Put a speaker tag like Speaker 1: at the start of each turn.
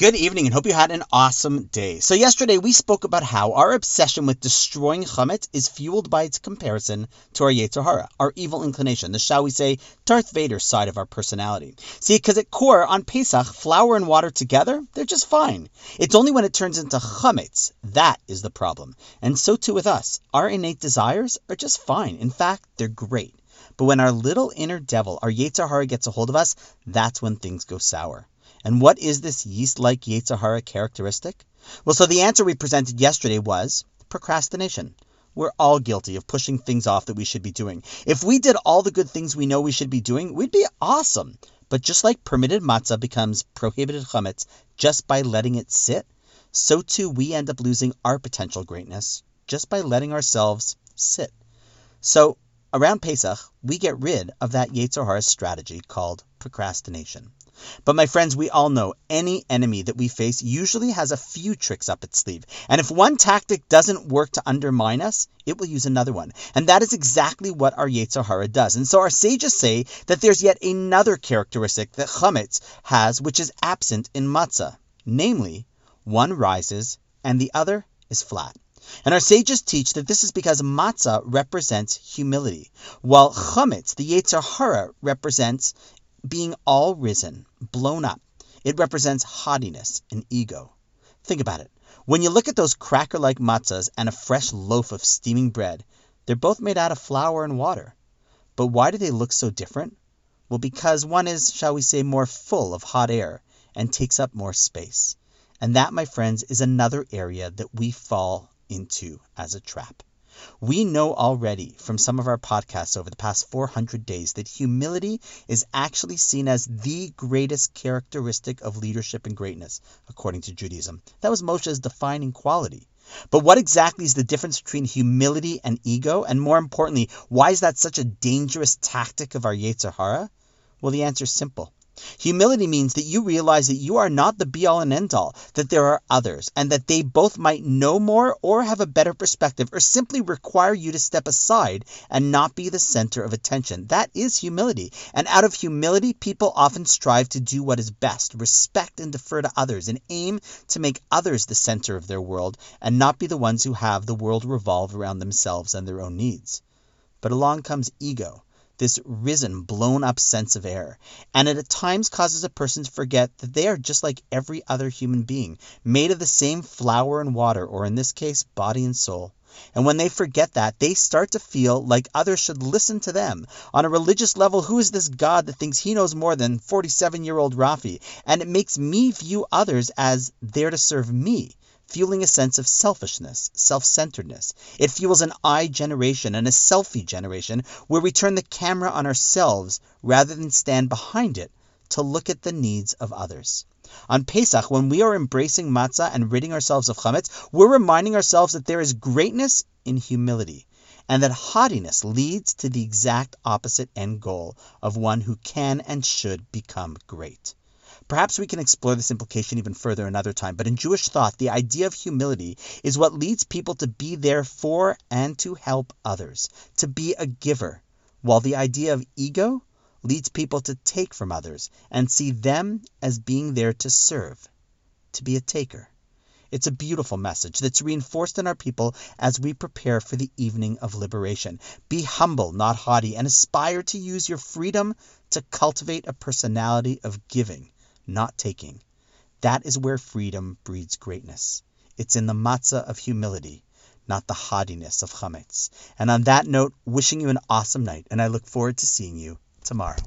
Speaker 1: Good evening and hope you had an awesome day. So yesterday we spoke about how our obsession with destroying chametz is fueled by its comparison to our Yetzer Hara, our evil inclination, the shall we say Darth Vader side of our personality. See, because at core on Pesach, flour and water together, they're just fine. It's only when it turns into chametz that is the problem. And so too with us. Our innate desires are just fine. In fact, they're great. But when our little inner devil, our Yetzer Hara, gets a hold of us, that's when things go sour. And what is this yeast-like Yetzer Hara characteristic? Well, so the answer we presented yesterday was procrastination. We're all guilty of pushing things off that we should be doing. If we did all the good things we know we should be doing, we'd be awesome. But just like permitted matzah becomes prohibited chametz just by letting it sit, so too we end up losing our potential greatness just by letting ourselves sit. So around Pesach, we get rid of that Yetzer Hara strategy called procrastination. But my friends, we all know any enemy that we face usually has a few tricks up its sleeve. And if one tactic doesn't work to undermine us, it will use another one. And that is exactly what our Yetzer Hara does. And so our sages say that there's yet another characteristic that chametz has which is absent in matzah. Namely, one rises and the other is flat. And our sages teach that this is because matzah represents humility, while chametz, the Yetzer Hara, represents being all risen, blown up. It represents haughtiness and ego. Think about it. When you look at those cracker like matzahs and a fresh loaf of steaming bread, they're both made out of flour and water. But why do they look so different? Well, because one is, shall we say, more full of hot air and takes up more space. And that, my friends, is another area that we fall into as a trap. We know already from some of our podcasts over the past 400 days that humility is actually seen as the greatest characteristic of leadership and greatness, according to Judaism. That was Moshe's defining quality. But what exactly is the difference between humility and ego? And more importantly, why is that such a dangerous tactic of our Yetzer Hara? Well, the answer is simple. Humility means that you realize that you are not the be all and end all, that there are others, and that they both might know more or have a better perspective, or simply require you to step aside and not be the center of attention. That is humility. And out of humility, people often strive to do what is best, respect and defer to others, and aim to make others the center of their world and not be the ones who have the world revolve around themselves and their own needs. But along comes ego this risen, blown up sense of error, and it at times causes a person to forget that they are just like every other human being, made of the same flour and water, or in this case, body and soul. And when they forget that, they start to feel like others should listen to them. On a religious level, who is this God that thinks he knows more than 47 year old Rafi? And it makes me view others as there to serve me fueling a sense of selfishness, self centeredness. It fuels an I generation and a selfie generation where we turn the camera on ourselves rather than stand behind it to look at the needs of others. On Pesach, when we are embracing matzah and ridding ourselves of chametz, we're reminding ourselves that there is greatness in humility and that haughtiness leads to the exact opposite end goal of one who can and should become great. Perhaps we can explore this implication even further another time, but in Jewish thought, the idea of humility is what leads people to be there for and to help others, to be a giver, while the idea of ego leads people to take from others and see them as being there to serve, to be a taker. It's a beautiful message that's reinforced in our people as we prepare for the evening of liberation. Be humble, not haughty, and aspire to use your freedom to cultivate a personality of giving not taking. That is where freedom breeds greatness. It's in the matzah of humility, not the haughtiness of chametz. And on that note, wishing you an awesome night, and I look forward to seeing you tomorrow.